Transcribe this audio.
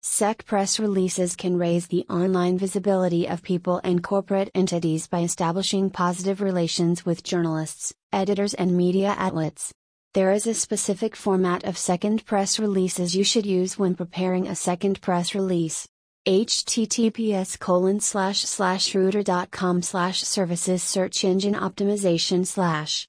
SEC press releases can raise the online visibility of people and corporate entities by establishing positive relations with journalists, editors, and media outlets. There is a specific format of second press releases you should use when preparing a second press release. https colon slash slash router.com slash services search engine optimization slash